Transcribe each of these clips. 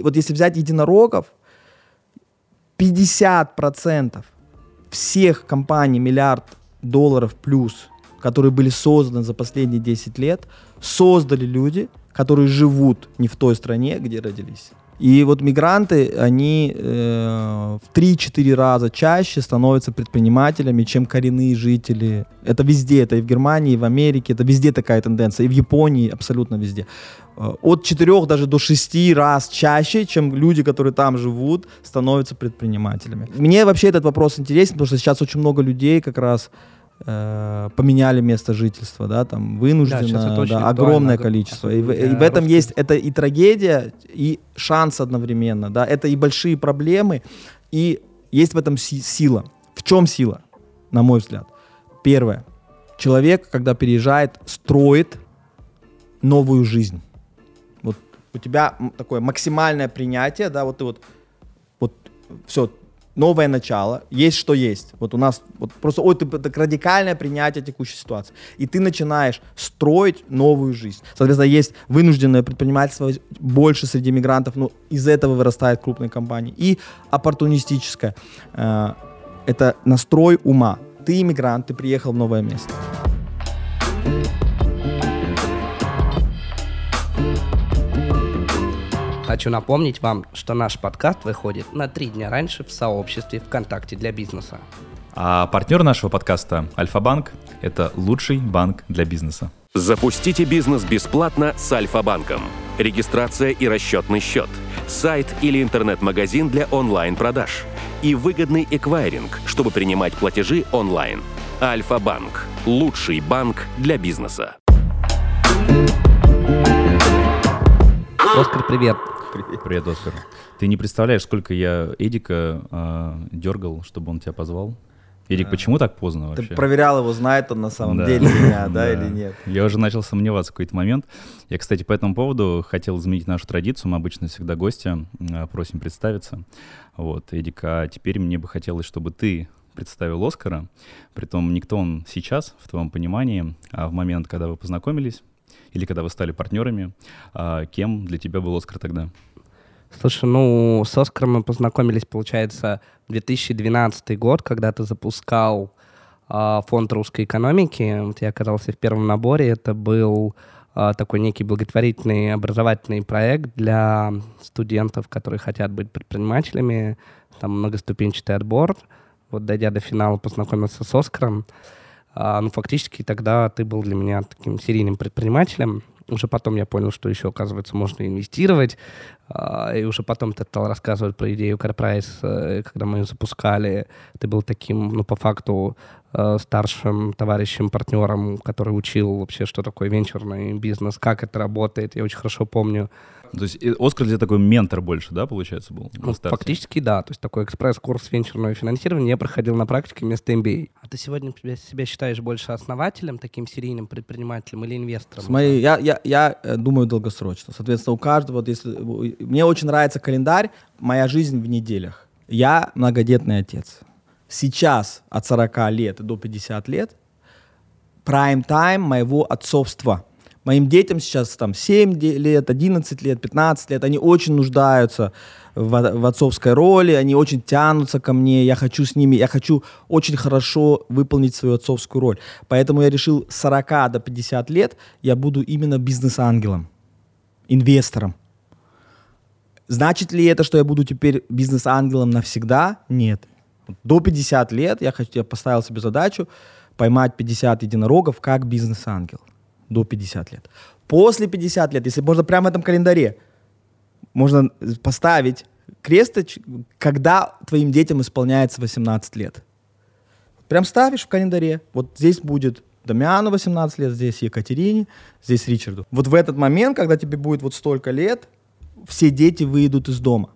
Вот если взять единорогов, 50% всех компаний миллиард долларов плюс, которые были созданы за последние 10 лет, создали люди, которые живут не в той стране, где родились. И вот мигранты, они э, в 3-4 раза чаще становятся предпринимателями, чем коренные жители. Это везде, это и в Германии, и в Америке, это везде такая тенденция, и в Японии абсолютно везде. Э, от 4 даже до 6 раз чаще, чем люди, которые там живут, становятся предпринимателями. Мне вообще этот вопрос интересен, потому что сейчас очень много людей как раз э, поменяли место жительства, да, там вынужденно, да, да, огромное количество. И, в, и в этом есть это и трагедия, и шанс одновременно, да, это и большие проблемы, и есть в этом си- сила. В чем сила, на мой взгляд? Первое. Человек, когда переезжает, строит новую жизнь. Вот у тебя такое максимальное принятие, да, вот ты вот, вот все, новое начало, есть что есть. Вот у нас вот просто ой, ты, так радикальное принятие текущей ситуации. И ты начинаешь строить новую жизнь. Соответственно, есть вынужденное предпринимательство больше среди мигрантов, но из этого вырастают крупные компании. И оппортунистическое. Э, это настрой ума. Ты иммигрант, ты приехал в новое место. Хочу напомнить вам, что наш подкаст выходит на три дня раньше в сообществе ВКонтакте для бизнеса. А партнер нашего подкаста Альфа-Банк – это лучший банк для бизнеса. Запустите бизнес бесплатно с Альфа-банком. Регистрация и расчетный счет, сайт или интернет-магазин для онлайн-продаж и выгодный эквайринг, чтобы принимать платежи онлайн. Альфа-банк – лучший банк для бизнеса. Оскар, привет. Привет. Привет, Оскар. Ты не представляешь, сколько я Эдика э, дергал, чтобы он тебя позвал. Эдик, да. почему так поздно вообще? Ты проверял его, знает он на самом да. деле меня, да, или нет? Я уже начал сомневаться в какой-то момент. Я, кстати, по этому поводу хотел изменить нашу традицию. Мы обычно всегда гостя э, просим представиться. Вот, Эдик, а теперь мне бы хотелось, чтобы ты представил Оскара. Притом никто он сейчас, в твоем понимании, а в момент, когда вы познакомились, или когда вы стали партнерами, а кем для тебя был Оскар тогда? Слушай, ну, с Оскаром мы познакомились, получается, в 2012 год, когда ты запускал э, фонд русской экономики. Вот я оказался в первом наборе. Это был э, такой некий благотворительный образовательный проект для студентов, которые хотят быть предпринимателями. Там многоступенчатый отбор. Вот дойдя до финала, познакомился с Оскаром. А, ну, фактически тогда ты был для меня таким серийным предпринимателем. Уже потом я понял, что еще, оказывается, можно инвестировать. А, и уже потом ты стал рассказывать про идею CarPrice, э, когда мы ее запускали. Ты был таким, ну, по факту, старшим товарищем, партнером, который учил вообще, что такое венчурный бизнес, как это работает. Я очень хорошо помню то есть Оскар для такой ментор больше, да, получается, был? Ну, фактически, да. То есть такой экспресс-курс венчурного финансирования я проходил на практике вместо MBA. А ты сегодня себя, себя считаешь больше основателем, таким серийным предпринимателем или инвестором? Смотри, я, я, я э, думаю долгосрочно. Соответственно, у каждого, вот если... Мне очень нравится календарь «Моя жизнь в неделях». Я многодетный отец. Сейчас от 40 лет до 50 лет прайм-тайм моего отцовства – Моим детям сейчас там 7 лет, 11 лет, 15 лет, они очень нуждаются в, в отцовской роли, они очень тянутся ко мне, я хочу с ними, я хочу очень хорошо выполнить свою отцовскую роль. Поэтому я решил с 40 до 50 лет я буду именно бизнес-ангелом, инвестором. Значит ли это, что я буду теперь бизнес-ангелом навсегда? Нет. До 50 лет я, хочу, я поставил себе задачу поймать 50 единорогов как бизнес-ангел до 50 лет. После 50 лет, если можно прямо в этом календаре, можно поставить крест, когда твоим детям исполняется 18 лет. Прям ставишь в календаре. Вот здесь будет Дамиану 18 лет, здесь Екатерине, здесь Ричарду. Вот в этот момент, когда тебе будет вот столько лет, все дети выйдут из дома.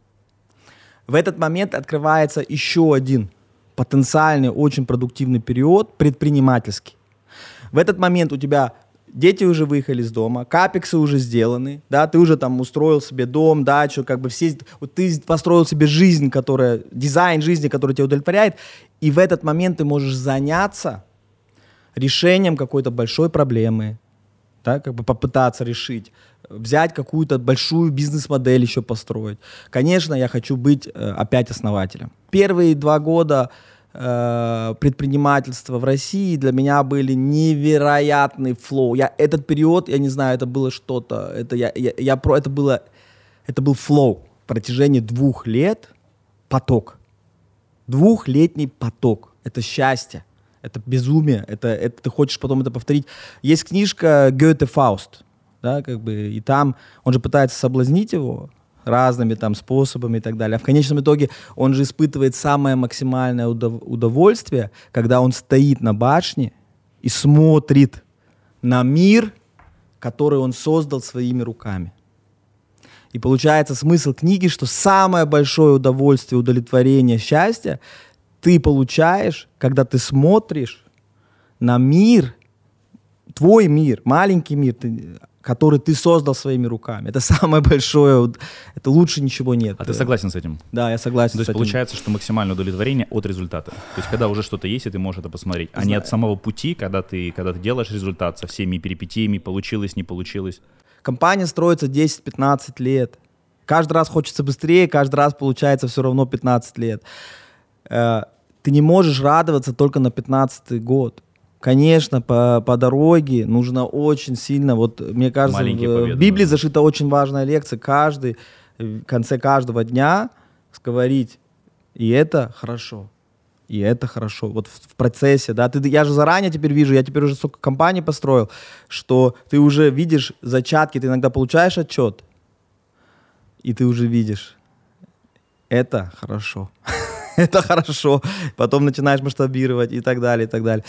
В этот момент открывается еще один потенциальный, очень продуктивный период, предпринимательский. В этот момент у тебя дети уже выехали из дома, капексы уже сделаны, да, ты уже там устроил себе дом, дачу, как бы все, вот ты построил себе жизнь, которая, дизайн жизни, который тебя удовлетворяет, и в этот момент ты можешь заняться решением какой-то большой проблемы, да, как бы попытаться решить взять какую-то большую бизнес-модель еще построить. Конечно, я хочу быть э, опять основателем. Первые два года э, предпринимательства в России для меня были невероятный flow. Я этот период, я не знаю, это было что-то, это я, я, я про это было, это был flow. В протяжении двух лет поток, двухлетний поток. Это счастье, это безумие, это, это ты хочешь потом это повторить. Есть книжка Гёте Фауст, да, как бы, и там он же пытается соблазнить его, разными там способами и так далее. А в конечном итоге он же испытывает самое максимальное удов- удовольствие, когда он стоит на башне и смотрит на мир, который он создал своими руками. И получается смысл книги, что самое большое удовольствие, удовлетворение, счастье ты получаешь, когда ты смотришь на мир, твой мир, маленький мир, ты, который ты создал своими руками. Это самое большое, это лучше ничего нет. А ты согласен с этим? Да, я согласен То есть этим. получается, что максимальное удовлетворение от результата. То есть когда уже что-то есть, и ты можешь это посмотреть, а не от самого пути, когда ты, когда ты делаешь результат со всеми перипетиями, получилось, не получилось. Компания строится 10-15 лет. Каждый раз хочется быстрее, каждый раз получается все равно 15 лет. Э, Ты не можешь радоваться только на 15 год. Конечно, по, по дороге нужно очень сильно, вот мне кажется, в, Маленькие в победы Библии зашита очень важная лекция. Каждый, в конце каждого дня говорить, и это хорошо, и это хорошо. Вот в, в процессе, да, ты, я же заранее теперь вижу, я теперь уже столько компаний построил, что ты уже видишь зачатки, ты иногда получаешь отчет, и ты уже видишь, это хорошо. это хорошо. Потом начинаешь масштабировать и так далее, и так далее.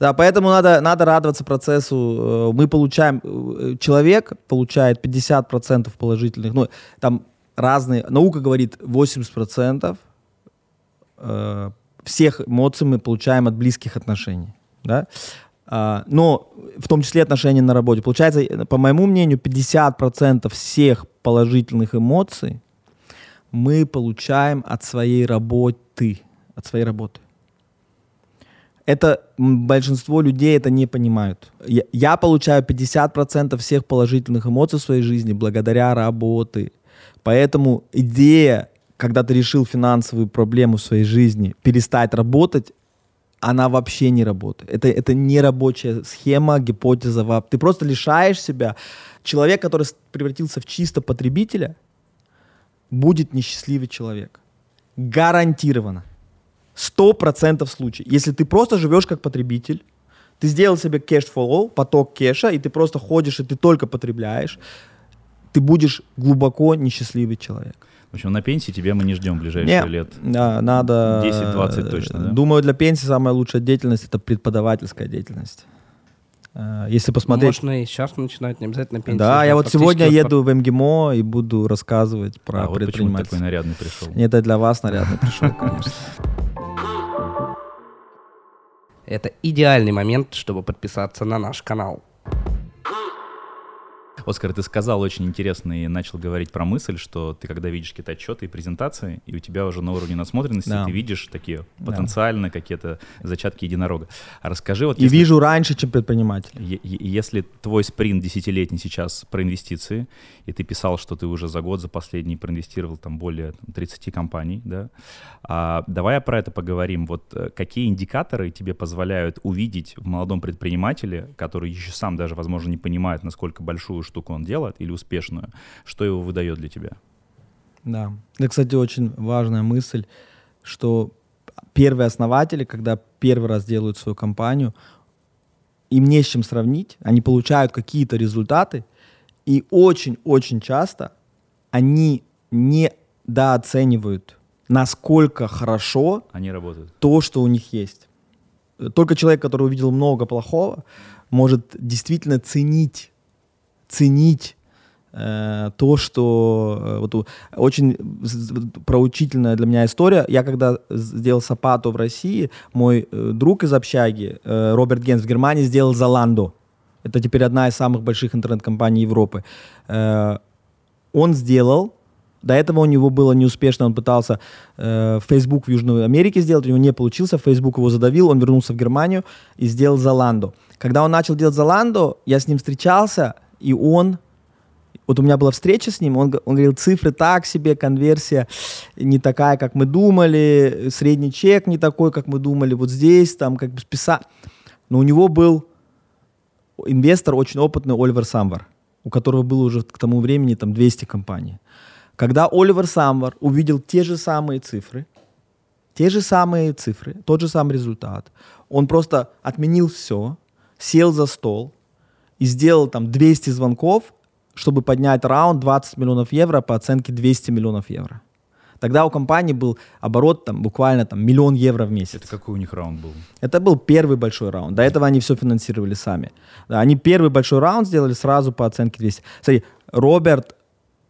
Да, поэтому надо, надо радоваться процессу. Э, Мы получаем, э, человек получает 50% положительных, ну, там разные, наука говорит 80% э, всех эмоций мы получаем от близких отношений, да, А, но в том числе отношения на работе. Получается, по моему мнению, 50% всех положительных эмоций мы получаем от своей работы, от своей работы. Это большинство людей это не понимают. Я, я получаю 50% всех положительных эмоций в своей жизни благодаря работе. Поэтому идея, когда ты решил финансовую проблему в своей жизни, перестать работать, она вообще не работает. Это, это не рабочая схема, гипотеза. Ты просто лишаешь себя. Человек, который превратился в чисто потребителя, будет несчастливый человек. Гарантированно. Сто процентов случай. Если ты просто живешь как потребитель, ты сделал себе cash flow, поток кеша, и ты просто ходишь, и ты только потребляешь, ты будешь глубоко несчастливый человек. В общем, на пенсии тебя мы не ждем в ближайшие Не, лет. да, надо... 10-20 э, точно, да? Думаю, для пенсии самая лучшая деятельность это преподавательская деятельность. Э, Если посмотреть... Можно и сейчас начинать, не обязательно пенсию. да, я вот сегодня вот еду в МГИМО и буду рассказывать про А вот почему такой предпринимательство. нарядный пришел. Не, Это для вас нарядно пришел, конечно. Это идеальный момент, чтобы подписаться на наш канал. Оскар, ты сказал очень интересно и начал говорить про мысль, что ты когда видишь какие-то отчеты и презентации, и у тебя уже на уровне насмотренности Да. ты видишь такие Да. потенциально какие-то зачатки единорога. А расскажи вот И если- вижу раньше, чем предприниматель. Если твой спринт десятилетний сейчас про инвестиции, и ты писал, что ты уже за год, за последний проинвестировал там более там, 30 компаний, да, а, давай про это поговорим. Вот э, какие индикаторы тебе позволяют увидеть в молодом предпринимателе, который еще сам даже, возможно, не понимает, насколько большую штуку он делает или успешную, что его выдает для тебя? Да. Это, кстати, очень важная мысль, что первые основатели, когда первый раз делают свою компанию, им не с чем сравнить, они получают какие-то результаты, и очень-очень часто они недооценивают, насколько хорошо Они работают. то, что у них есть. Только человек, который увидел много плохого, может действительно ценить, ценить э, то, что э, вот очень проучительная для меня история. Я когда сделал Сапату в России, мой э, друг из общаги Роберт Генс в Германии сделал Zalando. Это теперь одна из самых больших интернет-компаний Европы. Он сделал до этого у него было неуспешно, он пытался Facebook в Южной Америке сделать, у него не получился, Facebook его задавил, он вернулся в Германию и сделал Zalando. Когда он начал делать Zalando, я с ним встречался, и он вот у меня была встреча с ним, он, он говорил, цифры так себе, конверсия не такая, как мы думали, средний чек не такой, как мы думали, вот здесь там как бы списа... Но у него был инвестор очень опытный Оливер Самвар, у которого было уже к тому времени там 200 компаний. Когда Оливер Самвар увидел те же самые цифры, те же самые цифры, тот же самый результат, он просто отменил все, сел за стол и сделал там 200 звонков, чтобы поднять раунд 20 миллионов евро по оценке 200 миллионов евро. Тогда у компании был оборот там, буквально там, миллион евро в месяц. Это какой у них раунд был? Это был первый большой раунд. До этого они все финансировали сами. Да, они первый большой раунд сделали сразу по оценке 200. Смотри, Роберт,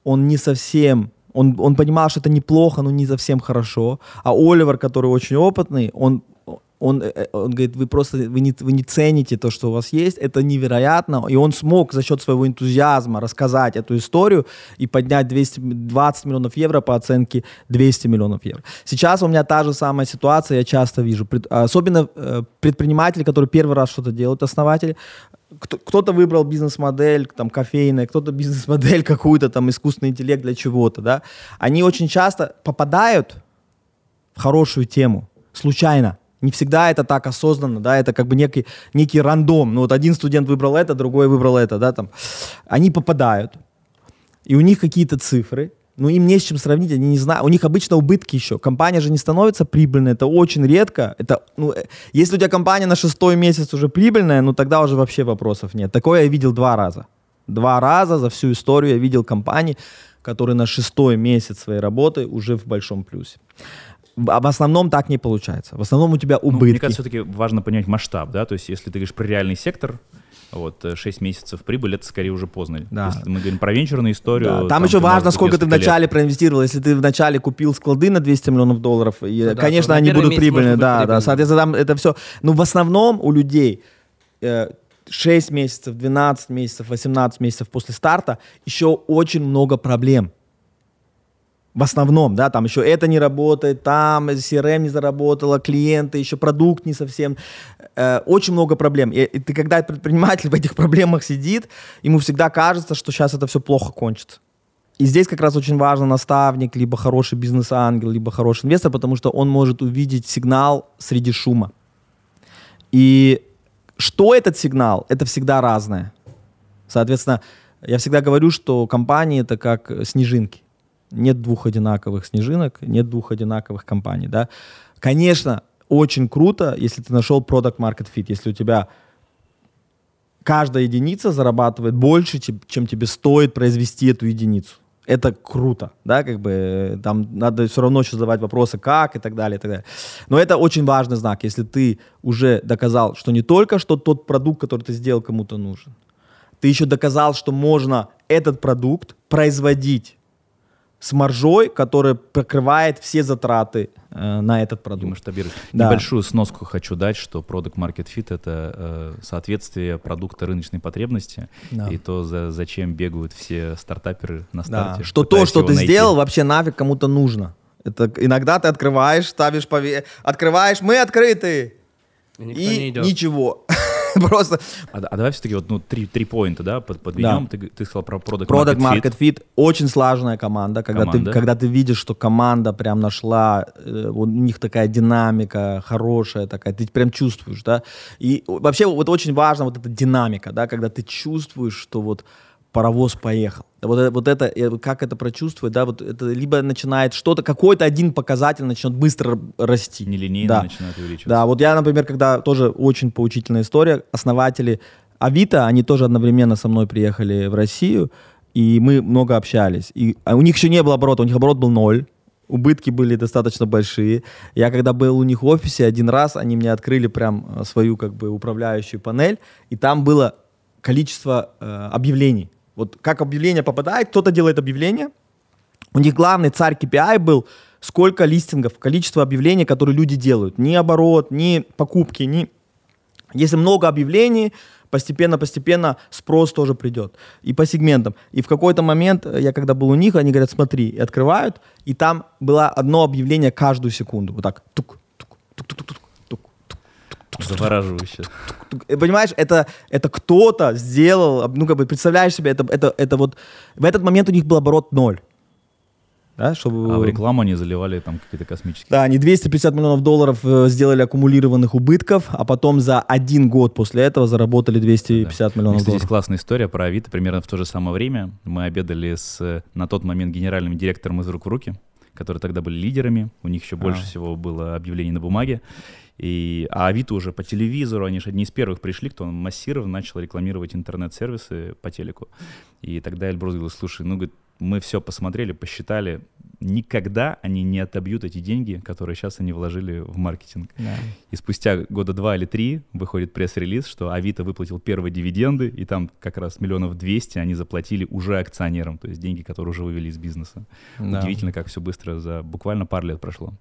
он не совсем... Он, он понимал, что это неплохо, но не совсем хорошо. А Оливер, который очень опытный, он, он, э, э, он говорит, вы просто вы не, вы не цените то, что у вас есть, это невероятно. И он смог за счет своего энтузиазма рассказать эту историю и поднять 220 миллионов евро по оценке 200 миллионов евро. Сейчас у меня та же самая ситуация, я часто вижу. Пред- Особенно э, предприниматели, которые первый раз что-то делают, основатели, кто- кто-то выбрал бизнес-модель, там, кофейная, кто-то бизнес-модель какую-то, там, искусственный интеллект для чего-то, да, они очень часто попадают в хорошую тему, случайно. Не всегда это так осознанно, да, это как бы некий, некий рандом. Ну вот один студент выбрал это, другой выбрал это, да, там. Они попадают, и у них какие-то цифры, ну им не с чем сравнить, они не знают, у них обычно убытки еще. Компания же не становится прибыльной, это очень редко. Это, ну, э, если у тебя компания на шестой месяц уже прибыльная, ну тогда уже вообще вопросов нет. Такое я видел два раза. Два раза за всю историю я видел компании, которые на шестой месяц своей работы уже в большом плюсе. В- основном так не получается. В основном у тебя Ну, убытки. мне кажется, все-таки важно понять масштаб, да, то есть если ты говоришь про реальный сектор, вот, 6 месяцев прибыль, это скорее уже поздно. Да. Если мы говорим про венчурную историю... Да, Там, еще ты важно, сколько ты несколько лет. вначале проинвестировал. Если ты вначале купил склады на 200 миллионов долларов, и, Ну да, конечно, они будут прибыльны. Да, да, прибыльно. соответственно, там это все. Но в основном у людей э, 6 месяцев, 12 месяцев, 18 месяцев после старта еще очень много проблем. В основном, да, там еще это не работает, там CRM не заработало, клиенты, еще продукт не совсем. Э, очень много проблем. И, и ты, когда предприниматель в этих проблемах сидит, ему всегда кажется, что сейчас это все плохо кончится. И здесь как раз очень важен наставник, либо хороший бизнес-ангел, либо хороший инвестор, потому что он может увидеть сигнал среди шума. И что этот сигнал? Это всегда разное. Соответственно, я всегда говорю, что компании это как снежинки. Нет двух одинаковых снежинок, нет двух одинаковых компаний. Да? Конечно, очень круто, если ты нашел product market fit, если у тебя каждая единица зарабатывает больше, чем, тебе стоит произвести эту единицу. Это круто, да, как бы э, там надо все равно еще задавать вопросы, как и так далее, и так далее. Но это очень важный знак, если ты уже доказал, что не только что тот продукт, который ты сделал, кому-то нужен, ты еще доказал, что можно этот продукт производить с маржой, которая покрывает все затраты э, на этот И продукт. масштабировать. Да. Небольшую сноску хочу дать, что Product Market Fit — это э, соответствие продукта рыночной потребности Да. и то, за, зачем бегают все стартаперы на Да, старте. что то, что ты найти. сделал, вообще нафиг кому-то нужно. Это иногда ты открываешь, ставишь пове... открываешь, мы открыты, И никто и не идет. ничего. Просто А, а давай все-таки вот ну, три, три поинта, да, под, подведем. Ты, г- ты сказал про Product, Product Market. Market Fit очень сложная команда, когда Команда. ты когда ты видишь, что команда прям нашла, э, у них такая динамика хорошая такая, ты прям чувствуешь, да. И вообще вот очень важно вот эта динамика, да, когда ты чувствуешь, что вот паровоз поехал. Вот, это- вот это, э, как это прочувствовать, да, вот это либо начинает что-то, какой-то один показатель начнет быстро расти. Нелинейно Да. начинает увеличиваться. Да, вот я, например, когда тоже очень поучительная история, основатели Авито, они тоже одновременно со мной приехали в Россию, и мы много общались. И, а у них еще не было оборота, у них оборот был ноль, убытки были достаточно большие. Я когда был у них в офисе один раз, они мне открыли прям э, свою как бы управляющую панель, и там было количество э, объявлений. Вот как объявление попадает, кто-то делает объявление, у них главный царь KPI был, сколько листингов, количество объявлений, которые люди делают. Ни оборот, ни покупки, ни... Если много объявлений, постепенно-постепенно спрос тоже придет. И по сегментам. И в какой-то момент, э, я когда был у них, они говорят, смотри, и открывают, и там было одно объявление каждую секунду. Вот так. Тук, тук, тук, тук, тук, Завораживающе. Понимаешь, это, это кто-то сделал, ну, как бы, представляешь себе, это, это, это вот, в этот момент у них был оборот ноль. Да, чтобы... А в рекламу они заливали там какие-то космические. Да, они 250 миллионов долларов э, сделали аккумулированных убытков, а потом за один год после этого заработали 250 да. миллионов Кстати, долларов. Есть классная история про Авито. Примерно в то же самое время мы обедали с э, на тот момент генеральным директором из рук в руки, которые тогда были лидерами. У них еще больше А. всего было объявлений на бумаге. И, а Авито уже по телевизору, они же одни из первых пришли, кто массированно начал рекламировать интернет-сервисы по телеку. И тогда Эльбрус говорил, слушай, ну, говорит, мы все посмотрели, посчитали, никогда они не отобьют эти деньги, которые сейчас они вложили в маркетинг. Да. И спустя года два или три выходит пресс-релиз, что Авито выплатил первые дивиденды, и там как раз миллионов двести они заплатили уже акционерам, то есть деньги, которые уже вывели из бизнеса. Да. Удивительно, как все быстро за буквально пару лет прошло.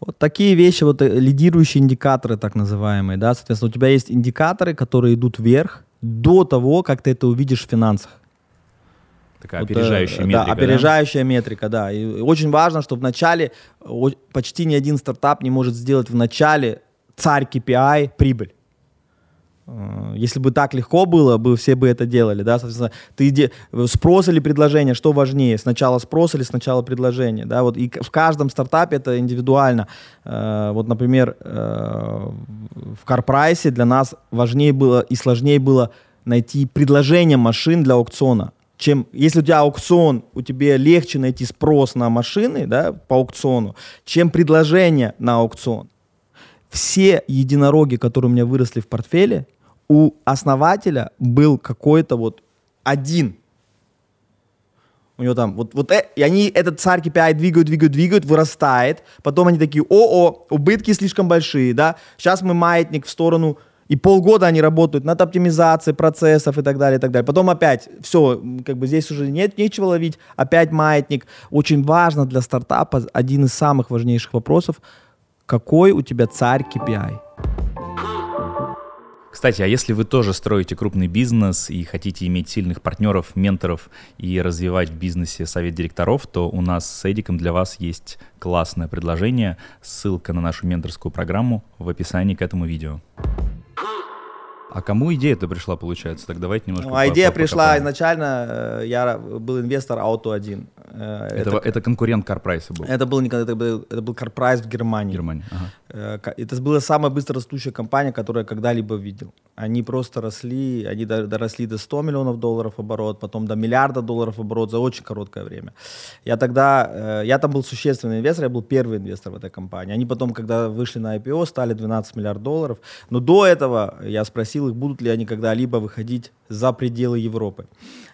Вот такие вещи, вот э, лидирующие индикаторы, так называемые, да, соответственно, у тебя есть индикаторы, которые идут вверх до того, как ты это увидишь в финансах. Такая Вот, опережающая э, метрика. Да, опережающая метрика, да. И очень важно, чтобы в начале почти ни один стартап не может сделать в начале царь KPI прибыль. Э, Если бы так легко было, бы все бы это делали, да, соответственно, ты иди, спрос или предложение, что важнее, сначала спрос или сначала предложение, да, вот и в каждом стартапе это индивидуально. Э, Вот, например, э, в CarPrice для нас важнее было и сложнее было найти предложение машин для аукциона. Чем, если у тебя аукцион, у тебя легче найти спрос на машины да, по аукциону, чем предложение на аукцион все единороги, которые у меня выросли в портфеле, у основателя был какой-то вот один. У него там вот, вот э- и они этот царь KPI двигают, двигают, двигают, вырастает. Потом они такие, о-о, убытки слишком большие, да. Сейчас мы маятник в сторону и полгода они работают над оптимизацией процессов и так далее, и так далее. Потом опять, все, как бы здесь уже нет нечего ловить, опять маятник. Очень важно для стартапа, один из самых важнейших вопросов, какой у тебя царь KPI? Кстати, а если вы тоже строите крупный бизнес и хотите иметь сильных партнеров, менторов и развивать в бизнесе совет директоров, то у нас с Эдиком для вас есть классное предложение. Ссылка на нашу менторскую программу в описании к этому видео. А кому идея-то пришла, получается? Так давайте немножко Ну, а идея пришла изначально, э, я был инвестор Auto1. Э, Это, это конкурент CarPrice был это был, это был, это был CarPrice в Германии. Германии. Ага. Э, Это была самая быстро растущая компания, которую я когда-либо видел. Они просто росли, они до- доросли до 100 миллионов долларов оборот, потом до миллиарда долларов оборот за очень короткое время. Я тогда, э, я там был существенный инвестор, я был первый инвестор в этой компании. Они потом, когда вышли на IPO, стали 12 миллиардов долларов. Но до этого я спросил их, будут ли они когда-либо выходить за пределы Европы.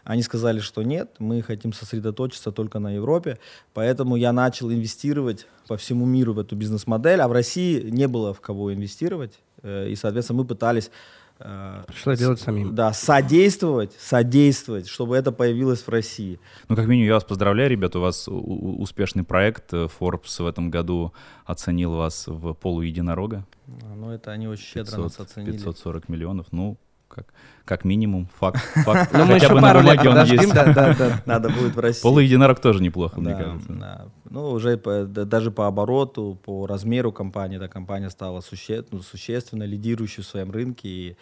Они сказали, что нет, мы хотим сосредоточиться только на Европе, поэтому я начал инвестировать по всему миру в эту бизнес-модель, а в России не было в кого инвестировать, э, и, соответственно, мы пытались э, Пришлось делать самим. да, содействовать, содействовать, чтобы это появилось в России. Ну, как минимум, я вас поздравляю, ребят, у вас успешный проект. Э, Forbes в этом году оценил вас в полуединорога. А, Ну, это они очень щедро нас 500, оценили. 540 миллионов, ну, как, как минимум, факт. факт. Ну, мы Хотя еще пару лет подождем, да, да, да. Надо будет в России. Полуединорог тоже неплохо, мне Да, кажется. да. Ну, уже по- да- даже по обороту, по размеру компании, эта компания стала суще, ну, существенно лидирующей в своем рынке. И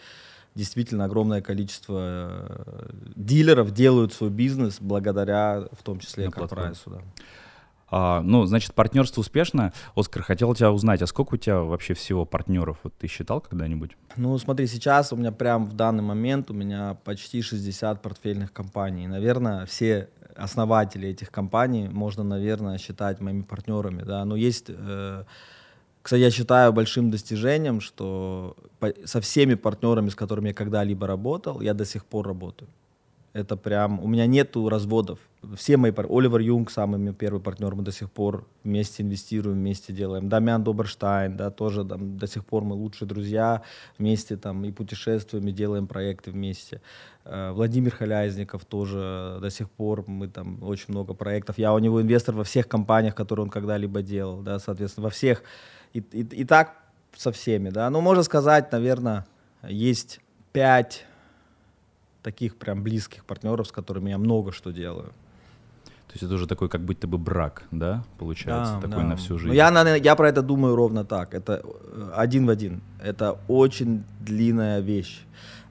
действительно огромное количество э, дилеров делают свой бизнес благодаря, в том числе. Карпрайсу. Да. А, ну, значит, партнерство успешно. Оскар, хотел тебя узнать, а сколько у тебя вообще всего партнеров? Вот ты считал когда-нибудь? Ну, смотри, сейчас у меня прям в данный момент у меня почти 60 портфельных компаний. Наверное, все основатели этих компаний можно, наверное, считать моими партнерами. Да? Но есть, э, кстати, я считаю большим достижением, что со всеми партнерами, с которыми я когда-либо работал, я до сих пор работаю. Это прям, у меня нету разводов. Все мои пар... Оливер Юнг, самый мой первый партнер, мы до сих пор вместе инвестируем, вместе делаем. Дамиан Доберштайн, да, тоже там, до сих пор мы лучшие друзья, вместе там и путешествуем, и делаем проекты вместе. Э, Владимир Халязников тоже до сих пор, мы там очень много проектов. Я у него инвестор во всех компаниях, которые он когда-либо делал, да, соответственно, во всех. И, и, и так со всеми, да. Ну, можно сказать, наверное, есть пять таких прям близких партнеров, с которыми я много что делаю. То есть это уже такой как будто бы брак, да, получается, Да, такой да. на всю Ну, жизнь. я, на- я про это думаю ровно так. Это э, один в один. Это очень длинная вещь.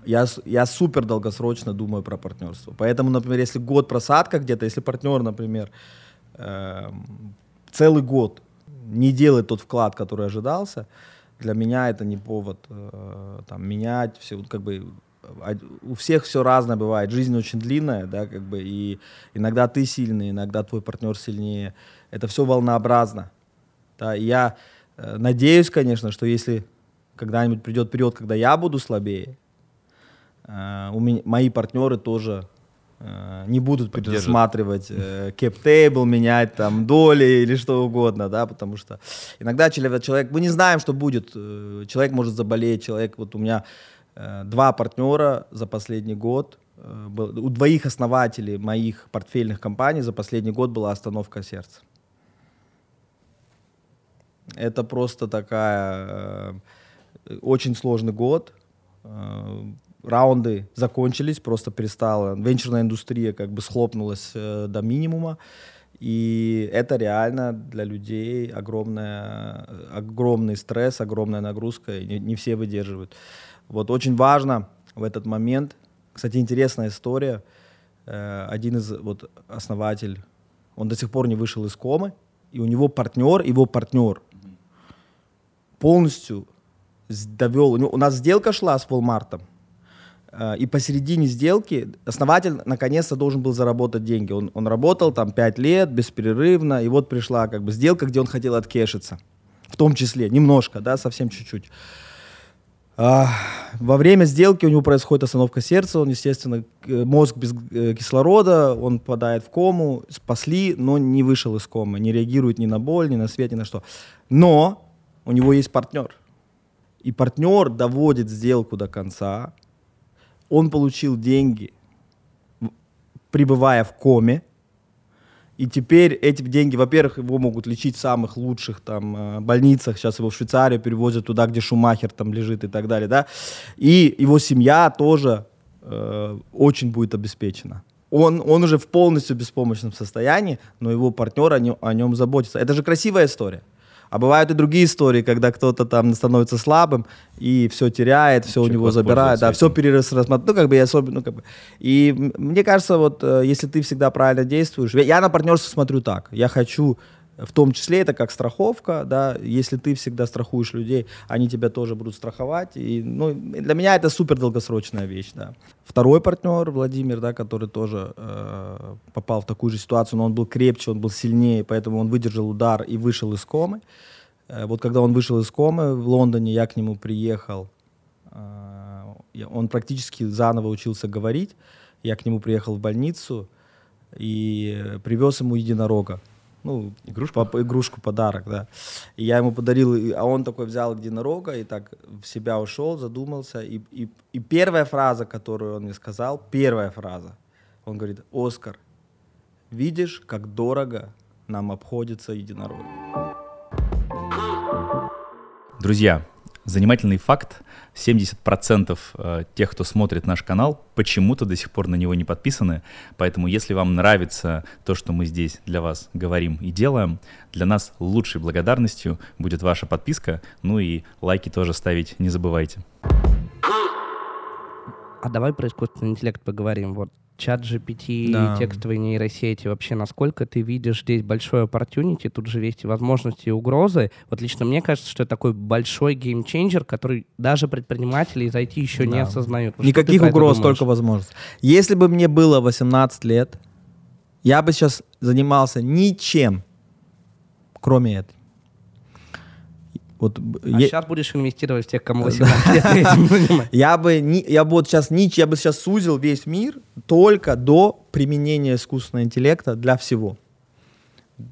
Я, я супер долгосрочно думаю про партнерство. Поэтому, например, если год просадка где-то, если партнер, например, эм, целый год не делает тот вклад, который ожидался, для меня это не повод э, там, менять все. Как бы у всех все разное бывает. Жизнь очень длинная, да, как бы, и иногда ты сильный, иногда твой партнер сильнее. Это все волнообразно. Да, и я э, надеюсь, конечно, что если когда-нибудь придет период, когда я буду слабее, э, у меня, мои партнеры тоже э, не будут предусматривать э, кэп-тейбл, менять там доли или что угодно, да, потому что иногда человек, человек, мы не знаем, что будет, э, человек может заболеть, человек, вот у меня два партнера за последний год, э, у двоих основателей моих портфельных компаний за последний год была остановка сердца. Это просто такая э, очень сложный год. Э, раунды закончились, просто перестала. Венчурная индустрия как бы схлопнулась э, до минимума. И это реально для людей огромная, э, огромный стресс, огромная нагрузка, и не, не все выдерживают. Вот очень важно в этот момент, кстати, интересная история, Э, один из вот основатель, он до сих пор не вышел из комы, и у него партнер, его партнер полностью довел. У нас сделка шла с Walmart, э, и посередине сделки основатель наконец-то должен был заработать деньги. Он, он работал там 5 лет беспрерывно, и вот пришла как бы сделка, где он хотел откешиться. В том числе, немножко, да, совсем чуть-чуть. А, во время сделки у него происходит остановка сердца, он, естественно, к- мозг без э, кислорода, он попадает в кому, спасли, но не вышел из комы, не реагирует ни на боль, ни на свет, ни на что. Но у него есть партнер. И партнер доводит сделку до конца, он получил деньги, пребывая в коме, и теперь эти деньги, во-первых, его могут лечить в самых лучших там э, больницах. Сейчас его в Швейцарию перевозят туда, где Шумахер там лежит и так далее, да. И его семья тоже э, очень будет обеспечена. Он, он уже в полностью беспомощном состоянии, но его партнер о, нем- о нем заботится. Это же красивая история. А бывают и другие истории, когда кто-то там становится слабым и все теряет, все у Человек него забирает, да, воспользуется все этим. перерасмотрел, ну, как бы, и особенно, ну, как бы. И мне кажется, вот, э, если ты всегда правильно действуешь, я, я на партнерство смотрю так, я хочу, в том числе это как страховка, да, если ты всегда страхуешь людей, они тебя тоже будут страховать, и, ну, для меня это супер долгосрочная вещь, да. Второй партнер, Владимир, да, который тоже э, попал в такую же ситуацию, но он был крепче, он был сильнее, поэтому он выдержал удар и вышел из комы. Э, Вот когда он вышел из комы в Лондоне, я к нему приехал. э, Он практически заново учился говорить. Я к нему приехал в больницу и э, привез ему единорога. Ну, Игрушку? по- игрушку, подарок, да. И я ему подарил, и- а он такой взял единорога и так в себя ушел, задумался. И, и, и первая фраза, которую он мне сказал, первая фраза, он говорит, Оскар, видишь, как дорого нам обходится единорог. Друзья, занимательный факт. 70% э, тех, кто смотрит наш канал, почему-то до сих пор на него не подписаны. Поэтому, если вам нравится то, что мы здесь для вас говорим и делаем, для нас лучшей благодарностью будет ваша подписка. Ну и лайки тоже ставить не забывайте. А давай про искусственный интеллект поговорим. Вот чат GPT, Да. текстовые нейросети, вообще насколько ты видишь здесь большой opportunity, тут же есть и возможности, и угрозы. Вот лично мне кажется, что это такой большой геймченджер, который даже предприниматели из IT еще не Да. осознают. Вот Никаких угроз, только возможность. Если бы мне было 18 лет, я бы сейчас занимался ничем, кроме этого. Вот, А е- сейчас будешь инвестировать в тех, кому 18 лет, и этим заниматься. я бы не, я бы вот сейчас нич, я бы сейчас сузил весь мир только до применения искусственного интеллекта для всего.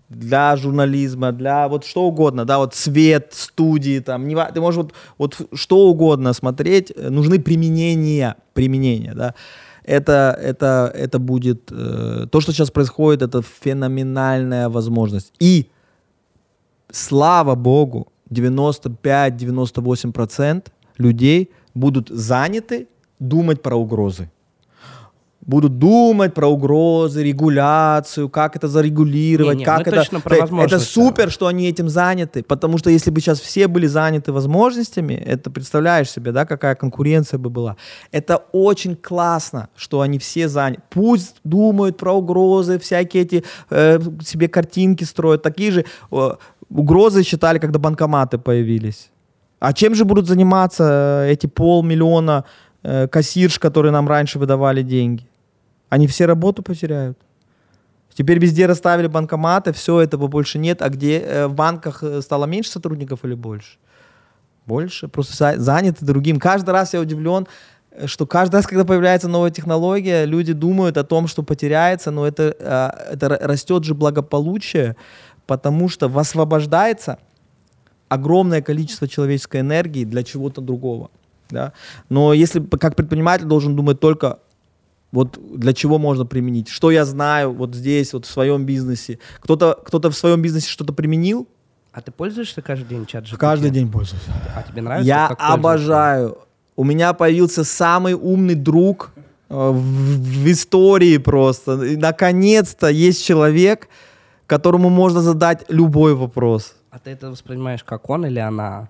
Для журнализма, для вот что угодно, да, вот свет, студии, там, не, ты можешь вот, вот что угодно смотреть, э, нужны применения, применения, да. Это, это, это будет, э, то, что сейчас происходит, это феноменальная возможность. И слава богу, 95-98% людей будут заняты думать про угрозы. будут думать про угрозы, регуляцию, как это зарегулировать, Не, не, как мы это... про это, возможности. супер, что они этим заняты, потому что если бы сейчас все были заняты возможностями, это представляешь себе, да, какая конкуренция бы была. Это очень классно, что они все заняты. Пусть думают про угрозы, всякие эти э, себе картинки строят, такие же э, угрозы считали, когда банкоматы появились. А чем же будут заниматься э, эти полмиллиона э, кассирш, которые нам раньше выдавали деньги? Они все работу потеряют. Теперь везде расставили банкоматы, все этого больше нет. А где э, в банках э, стало меньше сотрудников или больше? Больше. Просто за- заняты другим. Каждый раз я удивлен, э, что каждый раз, когда появляется новая технология, люди думают о том, что потеряется, но это, э, это растет же благополучие, потому что высвобождается огромное количество человеческой энергии для чего-то другого. Да? Но если как предприниматель должен думать только вот для чего можно применить, что я знаю вот здесь, вот в своем бизнесе. Кто-то кто в своем бизнесе что-то применил, А ты пользуешься каждый день чат GPT? каждый день пользуюсь. А тебе нравится? Я обожаю. У меня появился самый умный друг э, в, в истории просто. И, наконец-то есть человек, которому можно задать любой вопрос. А ты это воспринимаешь как он или она?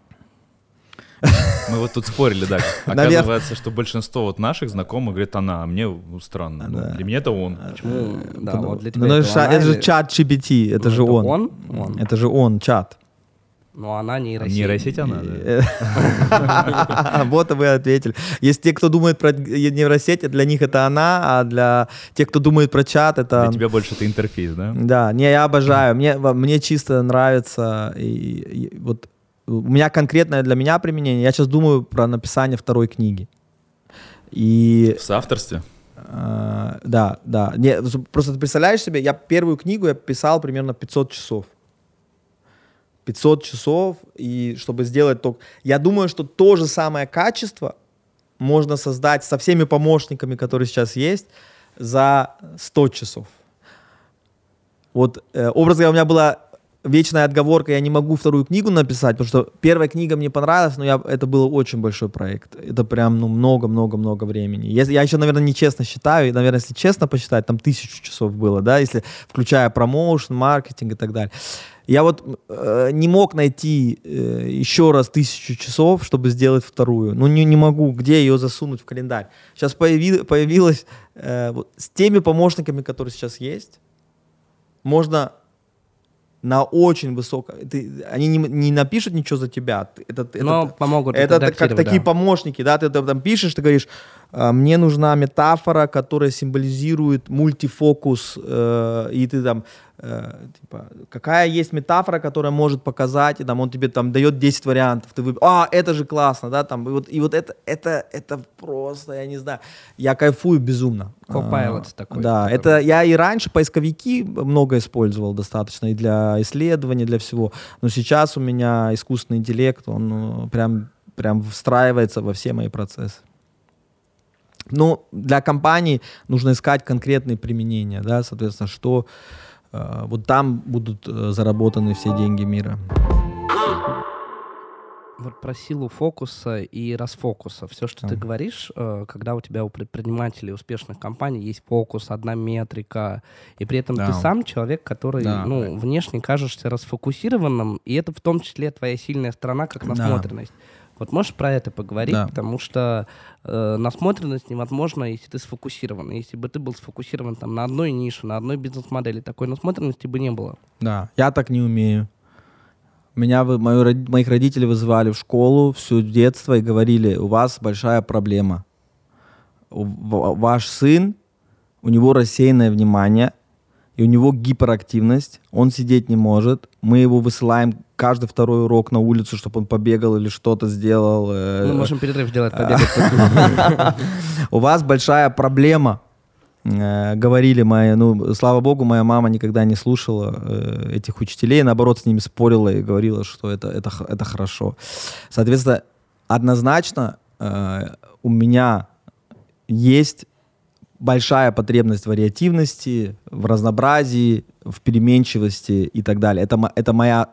Мы вот тут спорили, да. Оказывается, что большинство вот наших знакомых говорит она, а мне ну, странно. Ну. Для меня это он. Почему? Да, вот для Ну, тебя это, это ша- она это же чат GPT, это Ну, же он. он? Он. Это же он, чат. Ну, она нейросеть. Нейросеть она, да. Э, Вот и вы ответили. Есть те, кто думает про нейросеть, для них это она, а для тех, кто думает про чат, это... Для тебя больше это интерфейс, да? Да, не, я обожаю. Мне, чисто нравится. И, и вот у меня конкретное для меня применение. Я сейчас думаю про написание второй книги. И В соавторстве? э, да, да. Не, просто ты представляешь себе, я первую книгу я писал примерно 500 часов. 500 часов, и чтобы сделать то... Я думаю, что то же самое качество можно создать со всеми помощниками, которые сейчас есть, за 100 часов. Вот, э, говоря, у меня была вечная отговорка, я не могу вторую книгу написать, потому что первая книга мне понравилась, но я, это был очень большой проект. Это прям, ну, много-много-много времени. Если, я еще, наверное, нечестно считаю, и, наверное, если честно посчитать, там тысячу часов было, да, если включая промоушен, маркетинг и так далее. Я вот э, не мог найти э, еще раз тысячу часов, чтобы сделать вторую. Ну, не, не могу, где ее засунуть в календарь. Сейчас появи, появилось э, вот, с теми помощниками, которые сейчас есть, можно на очень высоком... Ты, они не, не напишут ничего за тебя. ты- Это, это, Но помогут это как редактировать, такие да. помощники, да, ты там, там пишешь, ты говоришь, «А, мне нужна метафора, которая символизирует мультифокус, э, и ты там, э, типа, какая есть метафора, которая может показать, и там он тебе там дает 10 вариантов, ты выб... а, это же классно, да, там, и вот, и вот это, это, это просто, я не знаю, я кайфую безумно. Copilot А, такой, Да, это я и раньше поисковики много использовал достаточно, и для исследований, для всего, но сейчас у меня искусственный интеллект, он ну, прям, прям встраивается во все мои процессы. Ну, для компаний нужно искать конкретные применения, да, соответственно, что э, вот там будут э, заработаны все деньги мира. Вот про силу фокуса и расфокуса. Все, что ты Ага. говоришь, э, когда у тебя у предпринимателей успешных компаний есть фокус, одна метрика, и при этом ты Да. сам человек, который, Да. ну, внешне кажешься расфокусированным, и это в том числе твоя сильная сторона, как Да. Вот можешь про это поговорить, Да. потому что э, насмотренность невозможна, если ты сфокусирован. Если бы ты был сфокусирован там на одной нише, на одной бизнес-модели, такой насмотренности бы не было. Да, я так не умею. Меня, вы- мою моих родителей вызывали в школу все детство и говорили, у вас большая проблема. Ваш сын, у него рассеянное внимание, и у него гиперактивность, он сидеть не может. Мы его высылаем каждый второй урок на улицу, чтобы он побегал или что-то сделал. э, Мы можем перерыв сделать, побегать. у вас большая проблема. Э, Говорили мои, ну, слава богу, моя мама никогда не слушала э, этих учителей, наоборот, с ними спорила и говорила, что это, это, это хорошо. Соответственно, однозначно э, у меня есть большая потребность в вариативности, в разнообразии, в переменчивости и так далее. Это, это моя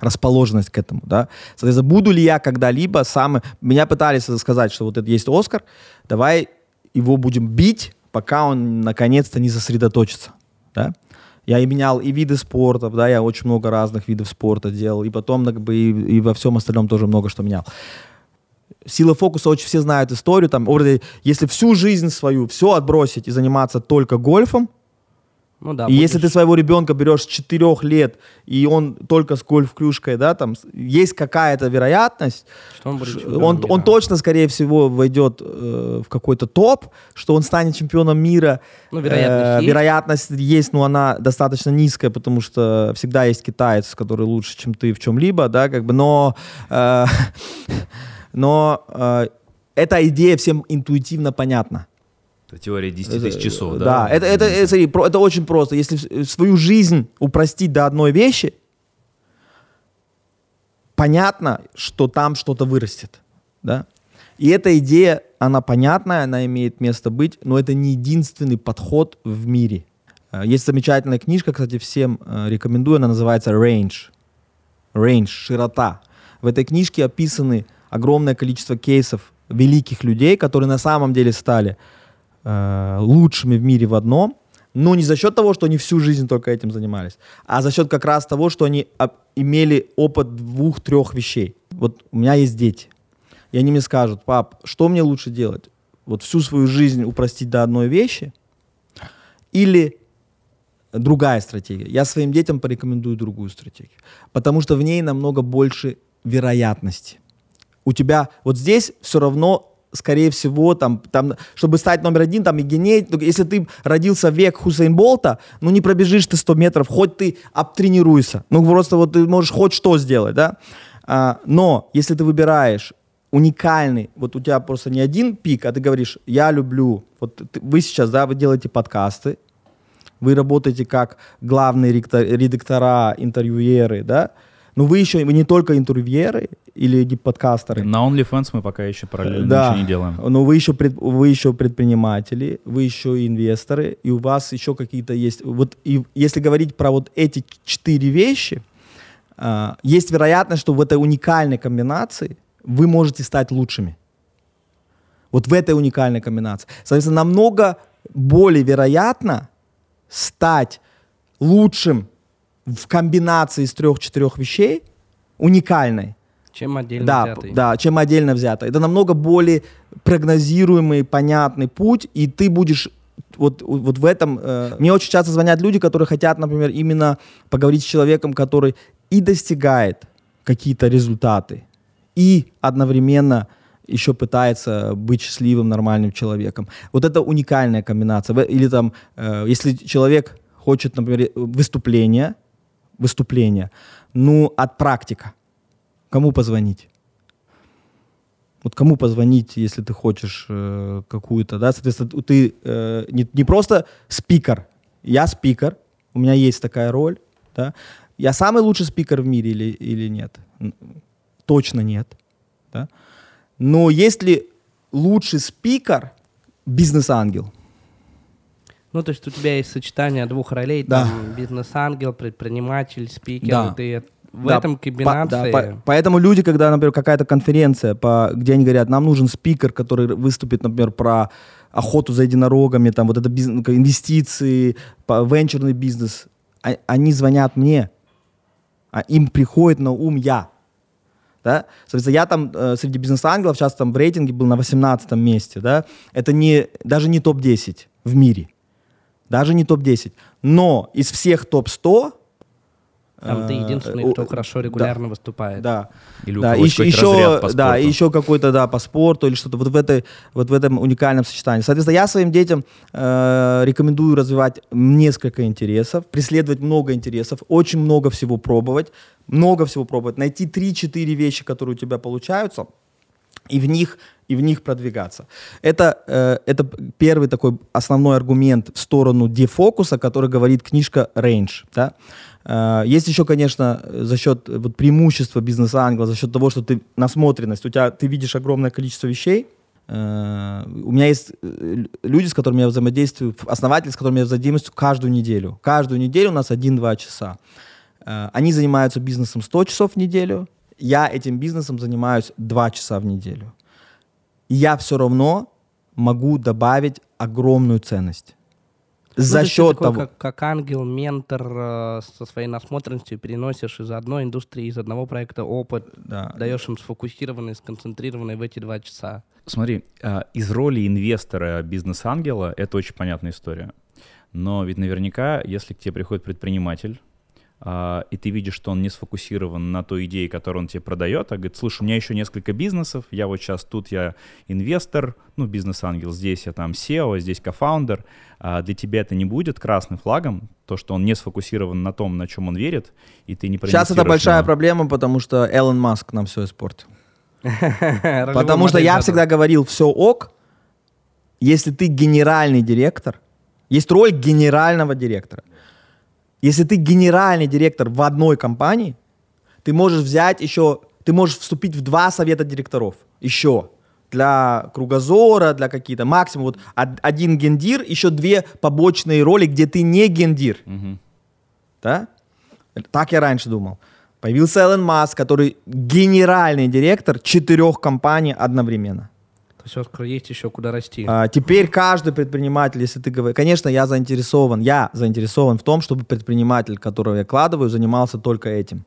расположенность к этому, да. Соответственно, буду ли я когда-либо сам... Меня пытались сказать, что вот это есть Оскар, давай его будем бить пока он наконец-то не сосредоточится. Да? Я и менял и виды спорта, да, я очень много разных видов спорта делал, и потом как бы, и, и во всем остальном тоже много что менял. Сила фокуса очень все знают историю, там, если всю жизнь свою все отбросить и заниматься только гольфом, ну да. И будешь... если ты своего ребенка берешь с 4 лет, и он только с гольф-клюшкой, да, там есть какая-то вероятность, что он, будет он, он точно, скорее всего, войдет э, в какой-то топ, что он станет чемпионом мира. Ну, вероятность, э, есть. вероятность есть, но она достаточно низкая, потому что всегда есть китаец, который лучше, чем ты в чем-либо, да, как бы, но, э, но э, эта идея всем интуитивно понятна. Теория 10 тысяч часов, да? Да, это, это, это, смотри, это очень просто. Если свою жизнь упростить до одной вещи, понятно, что там что-то вырастет, да? И эта идея, она понятная, она имеет место быть, но это не единственный подход в мире. Э, есть замечательная книжка, кстати, всем э, рекомендую, она называется Range. Range, широта. В этой книжке описаны огромное количество кейсов великих людей, которые на самом деле стали э, лучшими в мире в одном, но не за счет того, что они всю жизнь только этим занимались, а за счет как раз того, что они имели опыт двух-трех вещей. Вот у меня есть дети, и они мне скажут, пап, что мне лучше делать? Вот всю свою жизнь упростить до одной вещи или другая стратегия. Я своим детям порекомендую другую стратегию, потому что в ней намного больше вероятности. У тебя вот здесь все равно скорее всего, там, там, чтобы стать номер один, там, и геней, если ты родился век Хусейн Болта, ну, не пробежишь ты 100 метров, хоть ты обтренируйся. Ну, просто вот ты можешь хоть что сделать, да. А, но если ты выбираешь уникальный, вот у тебя просто не один пик, а ты говоришь, я люблю, вот ты, вы сейчас, да, вы делаете подкасты, вы работаете как главные редактора, интервьюеры, да, но вы еще вы не только интервьюеры или подкастеры. На OnlyFans мы пока еще параллельно да, ничего не делаем. Но вы еще, пред, вы еще предприниматели, вы еще инвесторы, и у вас еще какие-то есть... Вот и если говорить про вот эти четыре вещи, э, есть вероятность, что в этой уникальной комбинации вы можете стать лучшими. Вот в этой уникальной комбинации. Соответственно, намного более вероятно стать лучшим в комбинации из трех-четырех вещей уникальной. Чем отдельно да, взятый. Да, чем отдельно взято. Это намного более прогнозируемый, понятный путь, и ты будешь вот, вот в этом... Э, мне очень часто звонят люди, которые хотят, например, именно поговорить с человеком, который и достигает какие-то результаты, и одновременно еще пытается быть счастливым, нормальным человеком. Вот это уникальная комбинация. Или там, э, если человек хочет, например, выступления, выступления. Ну, от практика. Кому позвонить? Вот кому позвонить, если ты хочешь э, какую-то, да, соответственно, ты э, не, не просто спикер, я спикер, у меня есть такая роль, да, я самый лучший спикер в мире или, или нет? Точно нет, да. Но есть ли лучший спикер бизнес-ангел? Ну, то есть у тебя есть сочетание двух ролей, да. там бизнес-ангел, предприниматель, спикер, да. ты в да, этом комбинации. По, да, по, поэтому люди, когда, например, какая-то конференция, по, где они говорят, нам нужен спикер, который выступит, например, про охоту за единорогами, там вот это бизнес, инвестиции, по, венчурный бизнес, а, они звонят мне, а им приходит на ум я. Да? Соответственно, я там э, среди бизнес-ангелов сейчас там в рейтинге был на 18 месте. Да? Это не, даже не топ-10 в мире даже не топ-10. Но из всех топ-100 там ты э, единственный, кто хорошо регулярно да, выступает. Да. Или да, еще, еще, по да, еще какой-то, да, по спорту или что-то вот в, этой, вот в этом уникальном сочетании. Соответственно, я своим детям э, рекомендую развивать несколько интересов, преследовать много интересов, очень много всего пробовать, много всего пробовать, найти 3-4 вещи, которые у тебя получаются, и в них и в них продвигаться. Это, э, это первый такой основной аргумент в сторону дефокуса, который говорит книжка Range. Да? Э, есть еще, конечно, за счет вот, преимущества бизнес-ангела, за счет того, что ты насмотренность, у тебя ты видишь огромное количество вещей, Uh, у меня есть э, люди, с которыми я взаимодействую, основатели, с которыми я взаимодействую каждую неделю. Каждую неделю у нас 1-2 часа. Они занимаются бизнесом 100 часов в неделю, я этим бизнесом занимаюсь 2 часа в неделю я все равно могу добавить огромную ценность. Ну, За ты счет такой, того... Как, как ангел, ментор э, со своей насмотренностью переносишь из одной индустрии, из одного проекта опыт, Да. даешь им сфокусированный, сконцентрированный в эти два часа. Смотри, а, из роли инвестора, бизнес-ангела это очень понятная история. Но ведь наверняка, если к тебе приходит предприниматель, и ты видишь, что он не сфокусирован на той идее, которую он тебе продает, а говорит, слушай, у меня еще несколько бизнесов, я вот сейчас тут я инвестор, ну, бизнес-ангел, здесь я там SEO, здесь кофаундер, а для тебя это не будет красным флагом, то, что он не сфокусирован на том, на чем он верит, и ты не Сейчас это большая него. проблема, потому что Элон Маск нам все испортил. Потому что я всегда говорил, все ок, если ты генеральный директор, есть роль генерального директора. Если ты генеральный директор в одной компании, ты можешь взять еще, ты можешь вступить в два совета директоров еще для кругозора, для какие-то максимум вот од- один гендир, еще две побочные роли, где ты не гендир, Мгм. да? Так я раньше думал. Появился Элон Маск, который генеральный директор четырех компаний одновременно. То есть, Оскар, есть еще куда расти. А, теперь каждый предприниматель, если ты говоришь, конечно, я заинтересован, я заинтересован в том, чтобы предприниматель, которого я вкладываю, занимался только этим.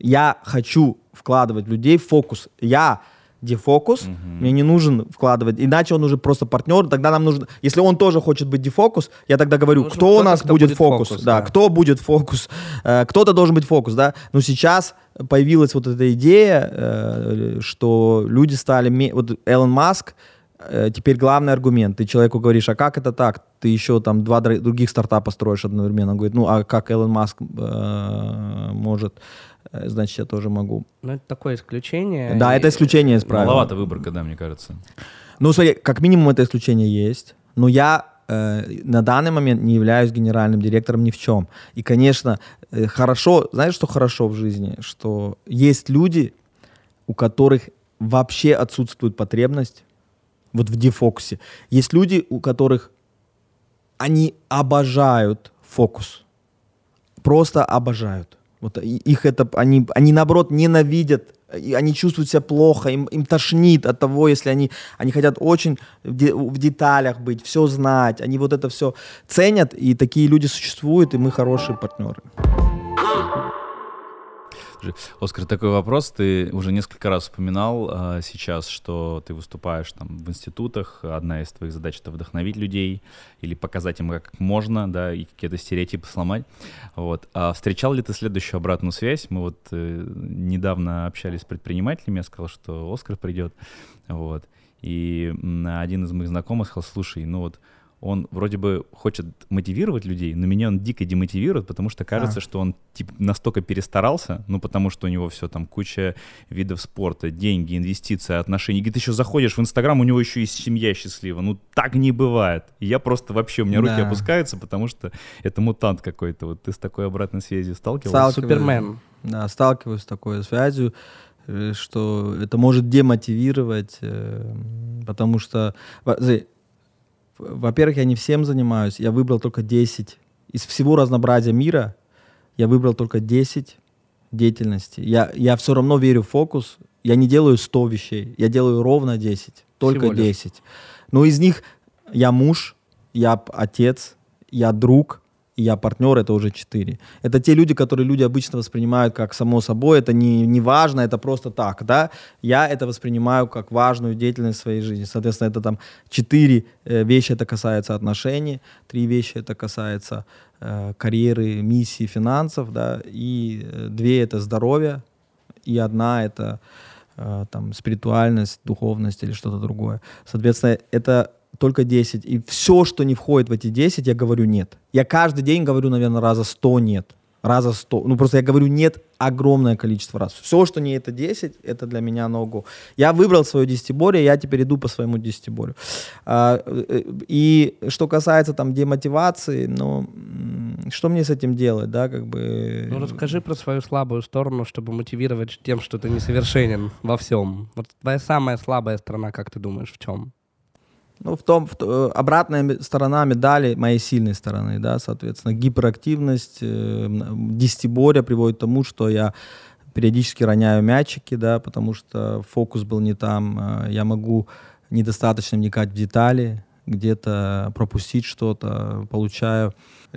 Я хочу вкладывать людей в фокус. Я дефокус, мне не нужен вкладывать, иначе он уже просто партнер, тогда нам нужно, если он тоже хочет быть дефокус, я тогда говорю, Нужен кто у нас будет, будет фокус, фокус, да, да. кто будет фокус, Э, кто-то должен быть фокус, да, но сейчас появилась вот эта идея, э, что люди стали, вот Элон Маск, э, теперь главный аргумент, ты человеку говоришь, а как это так, ты еще там два др- других стартапа строишь одновременно, он говорит, ну а как Элон Маск э, может, значит я тоже могу. Ну, это такое исключение. Да, И- это исключение из правил. Маловато выборка, да, мне кажется. Ну, смотри, как минимум это исключение есть. Но я э, на данный момент не являюсь генеральным директором ни в чем. И, конечно, э, хорошо, знаешь, что хорошо в жизни? Что есть люди, у которых вообще отсутствует потребность вот в дефокусе. Есть люди, у которых они обожают фокус. Просто обожают. Вот их это, они, они наоборот ненавидят, и они чувствуют себя плохо, им, им тошнит от того, если они, они хотят очень в, де- в деталях быть, все знать, они вот это все ценят, и такие люди существуют, и мы хорошие партнеры. Слушай, Оскар, такой вопрос. Ты уже несколько раз вспоминал а, сейчас, что ты выступаешь там в институтах. Одна из твоих задач — это вдохновить людей или показать им, как можно, да, и какие-то стереотипы сломать. Вот. А встречал ли ты следующую обратную связь? Мы вот э, недавно общались с предпринимателями, я сказал, что Оскар придет. Вот. И один из моих знакомых сказал, слушай, ну вот он вроде бы хочет мотивировать людей, но меня он дико демотивирует, потому что кажется, А. что он типа настолько перестарался, ну потому что у него все там куча видов спорта, деньги, инвестиции, отношения. И ты еще заходишь в Инстаграм, у него еще и семья счастлива. Ну так не бывает. И я просто вообще, у меня руки Да. опускаются, потому что это мутант какой-то. Вот ты с такой обратной связью сталкивался? Стал- Супермен. Да, сталкиваюсь с такой связью, э, что это может демотивировать, э, потому что, во-первых, я не всем занимаюсь, я выбрал только 10. Из всего разнообразия мира я выбрал только 10 деятельностей. Я, я все равно верю в фокус, я не делаю 100 вещей, я делаю ровно 10, только Всего лишь. 10. Но из них я муж, я отец, я друг, и я партнер, это уже 4. Это те люди, которые люди обычно воспринимают как само собой, это не, не важно, это просто так, да. Я это воспринимаю как важную деятельность в своей жизни. Соответственно, это там 4 вещи, это касается отношений, 3 вещи, это касается э, карьеры, миссии, финансов, да, и э, две это здоровье, и одна это э, там спиритуальность, духовность или что-то другое. Соответственно, это только 10. И все, что не входит в эти 10, я говорю нет. Я каждый день говорю, наверное, раза 100 нет. Раза 100. Ну, просто я говорю нет огромное количество раз. Все, что не это 10, это для меня no-go. Я выбрал свое десятиборье, я теперь иду по своему десятиборью. А, э, и что касается там демотивации, ну, что мне с этим делать, да, как бы... Ну, расскажи про свою слабую сторону, чтобы мотивировать тем, что ты несовершенен во всем. Вот твоя самая слабая сторона, как ты думаешь, в чем? Ну, в том, в э, обратная сторона медали моей сильной стороны, да, соответственно, гиперактивность, э, м, десятиборье приводит к тому, что я периодически роняю мячики, да, потому что фокус был не там, э, я могу недостаточно вникать в детали, где-то пропустить что-то, получаю.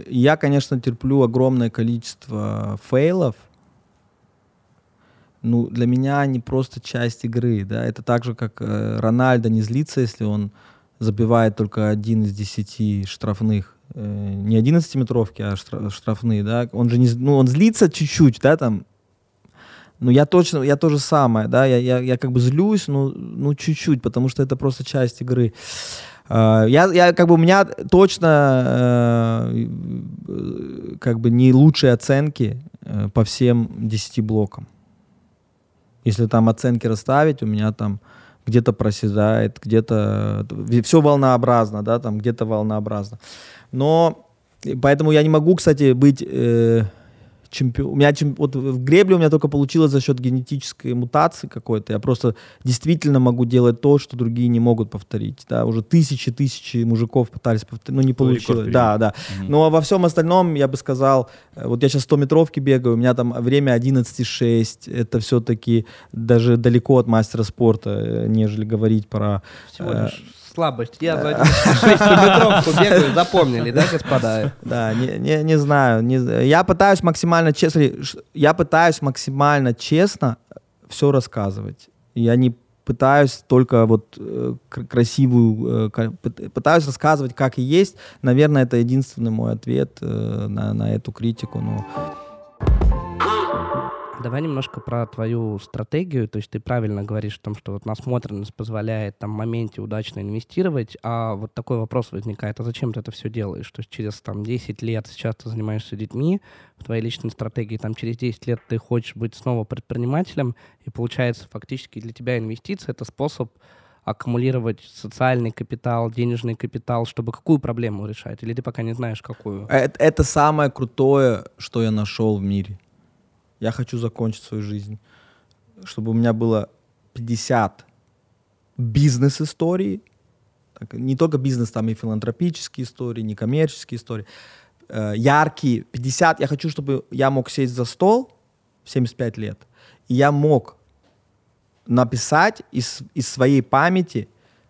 Я, конечно, терплю огромное количество фейлов, ну, для меня они просто часть игры, да, это так же, как э, Рональдо не злится, если он забивает только один из десяти штрафных, э, не 11-метровки, а штрафные, да, он же не, ну, он злится чуть-чуть, да, там, ну, я точно, я то же самое, да, я, я, я как бы злюсь, ну, ну, чуть-чуть, потому что это просто часть игры. Uh, я, я как бы у меня точно uh, как бы не лучшие оценки uh, по всем 10 блокам. Если там оценки расставить, у меня там где-то проседает, где-то все волнообразно, да, там где-то волнообразно. Но поэтому я не могу, кстати, быть э, чемпион. У меня чем... вот в гребле у меня только получилось за счет генетической мутации какой-то. Я просто действительно могу делать то, что другие не могут повторить. Да, уже тысячи тысячи мужиков пытались повторить, но не получилось. Да, да. Ну а во всем остальном я бы сказал, э, вот я сейчас 100 метровки бегаю, у меня там время 11,6. Это все-таки даже далеко от мастера спорта, э, нежели говорить про. Всего э, лишь слабость. Я за 6-метровку бегаю, запомнили, да, господа? Да, не, не, не знаю. Не, я пытаюсь максимально честно, я пытаюсь максимально честно все рассказывать. Я не пытаюсь только вот э, красивую, э, пытаюсь рассказывать, как и есть. Наверное, это единственный мой ответ э, на, на эту критику. Но... Давай немножко про твою стратегию. То есть ты правильно говоришь о том, что вот насмотренность позволяет там в моменте удачно инвестировать, а вот такой вопрос возникает, а зачем ты это все делаешь? То есть через там 10 лет сейчас ты занимаешься детьми, в твоей личной стратегии там через 10 лет ты хочешь быть снова предпринимателем, и получается фактически для тебя инвестиция — это способ аккумулировать социальный капитал, денежный капитал, чтобы какую проблему решать? Или ты пока не знаешь, какую? Это, это самое крутое, что я нашел в мире. Я хочу закончить свою жизнь, чтобы у меня было 50 бизнес-историй, не только бизнес, там и филантропические истории, не коммерческие истории, э, яркие, 50, я хочу, чтобы я мог сесть за стол в 75 лет, и я мог написать из, из своей памяти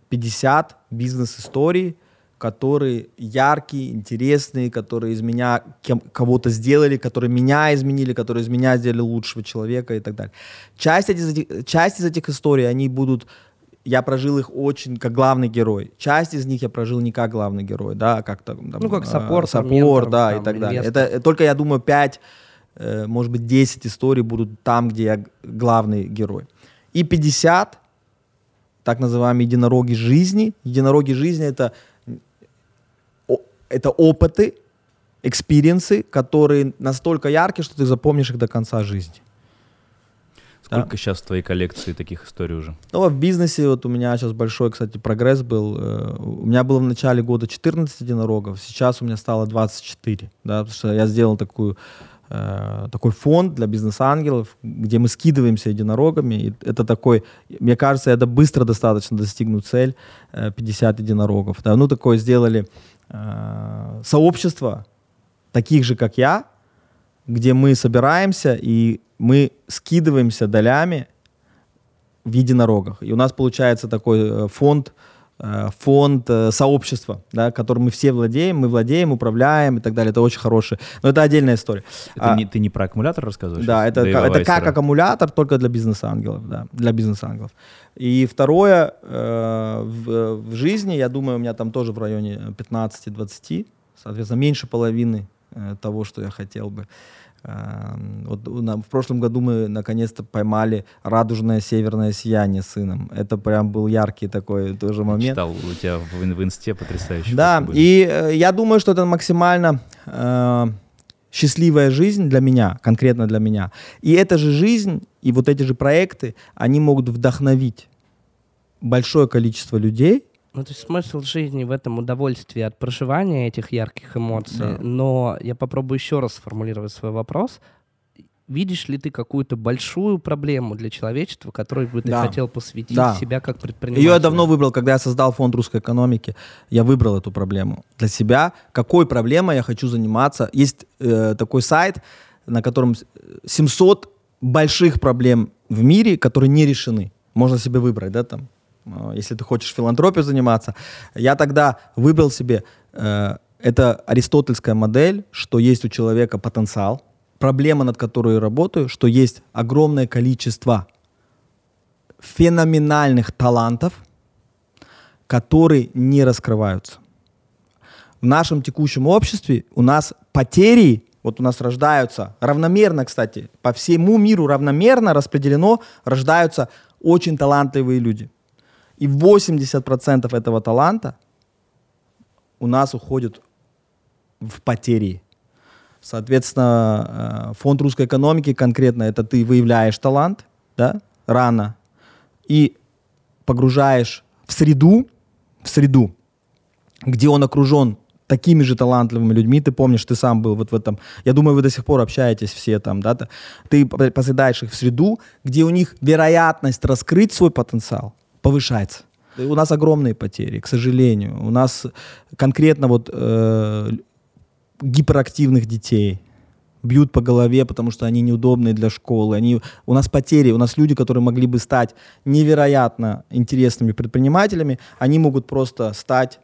50 бизнес-историй, которые яркие, интересные, которые из меня кем, кого-то сделали, которые меня изменили, которые из меня сделали лучшего человека и так далее. Часть из этих, часть из этих историй, они будут я прожил их очень как главный герой. Часть из них я прожил не как главный герой, да, а как там, ну как support, support, ментор, да, там, и так далее. Это только я думаю пять, э, может быть 10 историй будут там, где я главный герой. И 50 так называемые единороги жизни. Единороги жизни это это опыты, experience ы, которые настолько яркие, что ты запомнишь их до конца жизни. Сколько да? сейчас в твоей коллекции таких историй уже? Ну, в бизнесе вот у меня сейчас большой, кстати, прогресс был. Э, у меня было в начале года 14 единорогов, сейчас у меня стало 24, да, потому что я сделал такую э, такой фонд для бизнес-ангелов, где мы скидываемся единорогами. И это такой, мне кажется, это быстро достаточно достигнуть цель 50 э, единорогов. Да. Ну, такое сделали э, сообщество таких же, как я, где мы собираемся и мы скидываемся долями в единорогах. И у нас получается такой э, фонд, фонд э, сообщества, да, которым мы все владеем, мы владеем, управляем и так далее. Это очень хорошее. Но это отдельная история. Это а, не, ты не про аккумулятор рассказываешь? Да, это, это как аккумулятор, только для бизнес-ангелов. Да, для бизнес-ангелов. И второе, э, в, в жизни, я думаю, у меня там тоже в районе 15-20, соответственно, меньше половины э, того, что я хотел бы. Э, вот на, в прошлом году мы наконец-то поймали радужное северное сияние с сыном. Это прям был яркий такой тоже момент. Читал у тебя в, в инсте потрясающе. Да, и э, я думаю, что это максимально э, счастливая жизнь для меня, конкретно для меня. И эта же жизнь и вот эти же проекты, они могут вдохновить большое количество людей. Ну, то есть смысл жизни в этом удовольствии от проживания этих ярких эмоций. Да. Но я попробую еще раз сформулировать свой вопрос. Видишь ли ты какую-то большую проблему для человечества, которой бы ты да. хотел посвятить да. себя как предприниматель? Ее я давно выбрал, когда я создал фонд русской экономики. Я выбрал эту проблему для себя. Какой проблемой я хочу заниматься? Есть э, такой сайт, на котором 700 больших проблем в мире, которые не решены. Можно себе выбрать, да, там э, если ты хочешь филантропией заниматься. Я тогда выбрал себе, э, это аристотельская модель, что есть у человека потенциал, проблема, над которой я работаю, что есть огромное количество феноменальных талантов, которые не раскрываются. В нашем текущем обществе у нас потери, вот у нас рождаются равномерно, кстати, по всему миру равномерно распределено, рождаются очень талантливые люди. И 80% этого таланта у нас уходит в потери. Соответственно, э, фонд русской экономики конкретно это ты выявляешь талант да, рано и погружаешь в среду, в среду, где он окружен такими же талантливыми людьми, ты помнишь, ты сам был вот в этом, я думаю, вы до сих пор общаетесь все там, да, ты посадаешь их в среду, где у них вероятность раскрыть свой потенциал повышается. У нас огромные потери, к сожалению. У нас конкретно вот э, гиперактивных детей бьют по голове, потому что они неудобные для школы. Они, у нас потери, у нас люди, которые могли бы стать невероятно интересными предпринимателями, они могут просто стать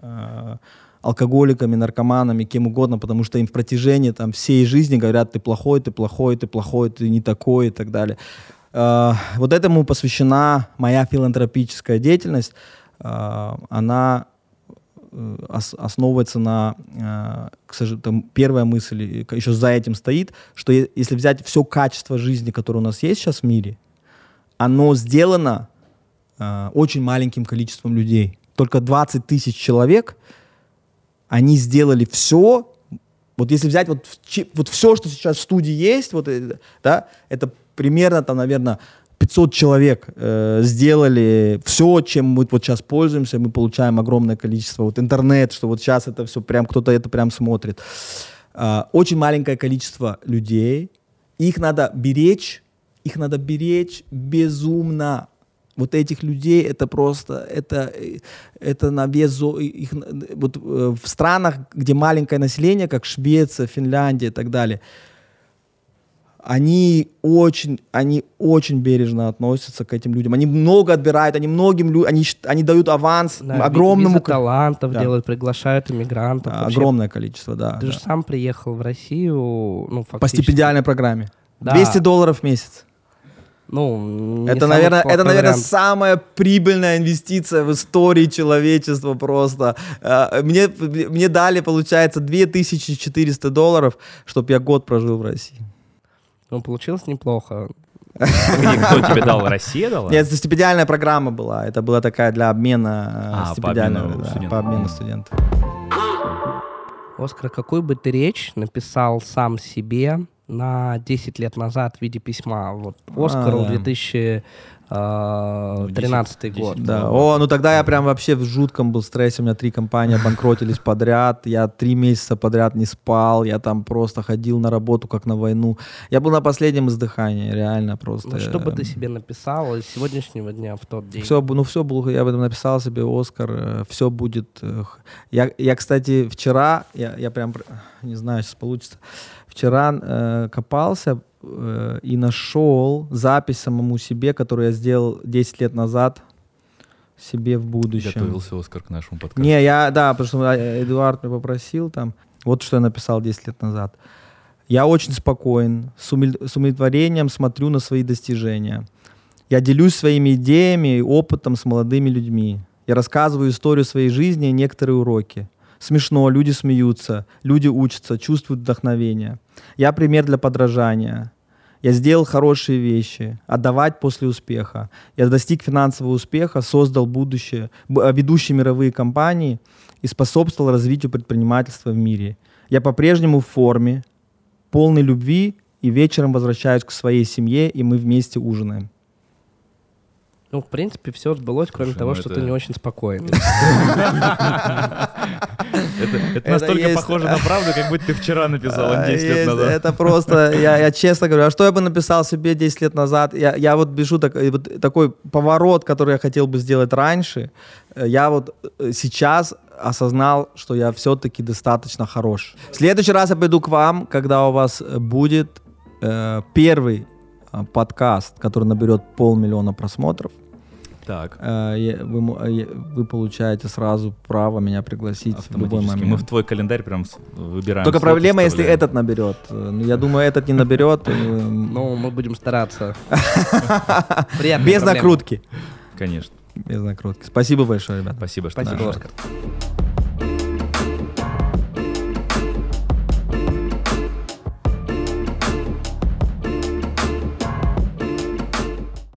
э, алкоголиками, наркоманами, кем угодно, потому что им в протяжении там, всей жизни говорят, ты плохой, ты плохой, ты плохой, ты не такой и так далее. Э, вот этому посвящена моя филантропическая деятельность. Э, она э, основывается на, к сожалению, там, первая мысль, еще за этим стоит, что если взять все качество жизни, которое у нас есть сейчас в мире, оно сделано очень маленьким количеством людей. Только 20 тысяч человек — они сделали все, вот если взять вот, вот все, что сейчас в студии есть, вот, да, это примерно, там, наверное, 500 человек э, сделали все, чем мы вот сейчас пользуемся, мы получаем огромное количество, вот интернет, что вот сейчас это все прям, кто-то это прям смотрит. Э, очень маленькое количество людей, их надо беречь, их надо беречь безумно. Вот этих людей это просто, это, это на вес, их, вот э, в странах, где маленькое население, как Швеция, Финляндия и так далее, они очень, они очень бережно относятся к этим людям. Они много отбирают, они многим людям, они, они дают аванс да, огромному... Виза талантов да. делают, приглашают иммигрантов. А, огромное количество, да. Ты да. же сам приехал в Россию, ну, фактически. По стипендиальной программе. Да. 200 долларов в месяц. Ну, это, наверное, это, наверное, самая прибыльная инвестиция в истории человечества просто. А, мне, мне дали, получается, 2400 долларов, чтобы я год прожил в России. Ну, получилось неплохо. Кто тебе дал? Россия дала? Нет, это стипендиальная программа была. Это была такая для обмена а, стипендиального, по обмену, студентов. Оскар, какую бы ты речь написал сам себе на 10 лет назад в виде письма вот Оскару а, да. 2000 13 ну, год. Да. О, ну тогда я прям вообще в жутком был стрессе. У меня три компании банкротились подряд. Я три месяца подряд не спал. Я там просто ходил на работу, как на войну. Я был на последнем издыхании, реально просто. Ну, что бы ты себе написал из сегодняшнего дня в тот день? Все, ну все было, я об этом написал себе, Оскар, э, все будет. Э, я, я кстати, вчера, я, я прям, не знаю, сейчас получится, вчера э, копался э, и нашел запись самому себе, которую я сделал 10 лет назад себе в будущем. Готовился Оскар к нашему подкасту. Не, я, да, потому что э, Эдуард меня попросил там. Вот что я написал 10 лет назад. Я очень спокоен, с, умиль... с умиротворением смотрю на свои достижения. Я делюсь своими идеями и опытом с молодыми людьми. Я рассказываю историю своей жизни и некоторые уроки. Смешно, люди смеются, люди учатся, чувствуют вдохновение. Я пример для подражания. Я сделал хорошие вещи, отдавать после успеха. Я достиг финансового успеха, создал будущее, а, ведущие мировые компании и способствовал развитию предпринимательства в мире. Я по-прежнему в форме, полной любви и вечером возвращаюсь к своей семье, и мы вместе ужинаем. Ну, в принципе, все сбылось, кроме Слушай, того, ну что это... ты не очень спокойный. Это настолько похоже на правду, как будто ты вчера написал 10 лет назад. Это просто, я честно говорю, а что я бы написал себе 10 лет назад? Я вот бежу такой поворот, который я хотел бы сделать раньше. Я вот э, сейчас осознал, что я все-таки достаточно хорош. В следующий раз я пойду к вам, когда у вас будет э, первый Э, подкаст, который наберет полмиллиона просмотров. Так. э, вы, э, вы получаете сразу право меня пригласить в любой момент. Мы в твой календарь прям выбираем. Только проблема, если этот наберет. Э, Ну, я думаю, этот не наберет. э, Ну, мы будем стараться. Приятная Без проблема. накрутки. Конечно. Без накрутки. Спасибо большое, ребята. Спасибо, что Спасибо. Оскар.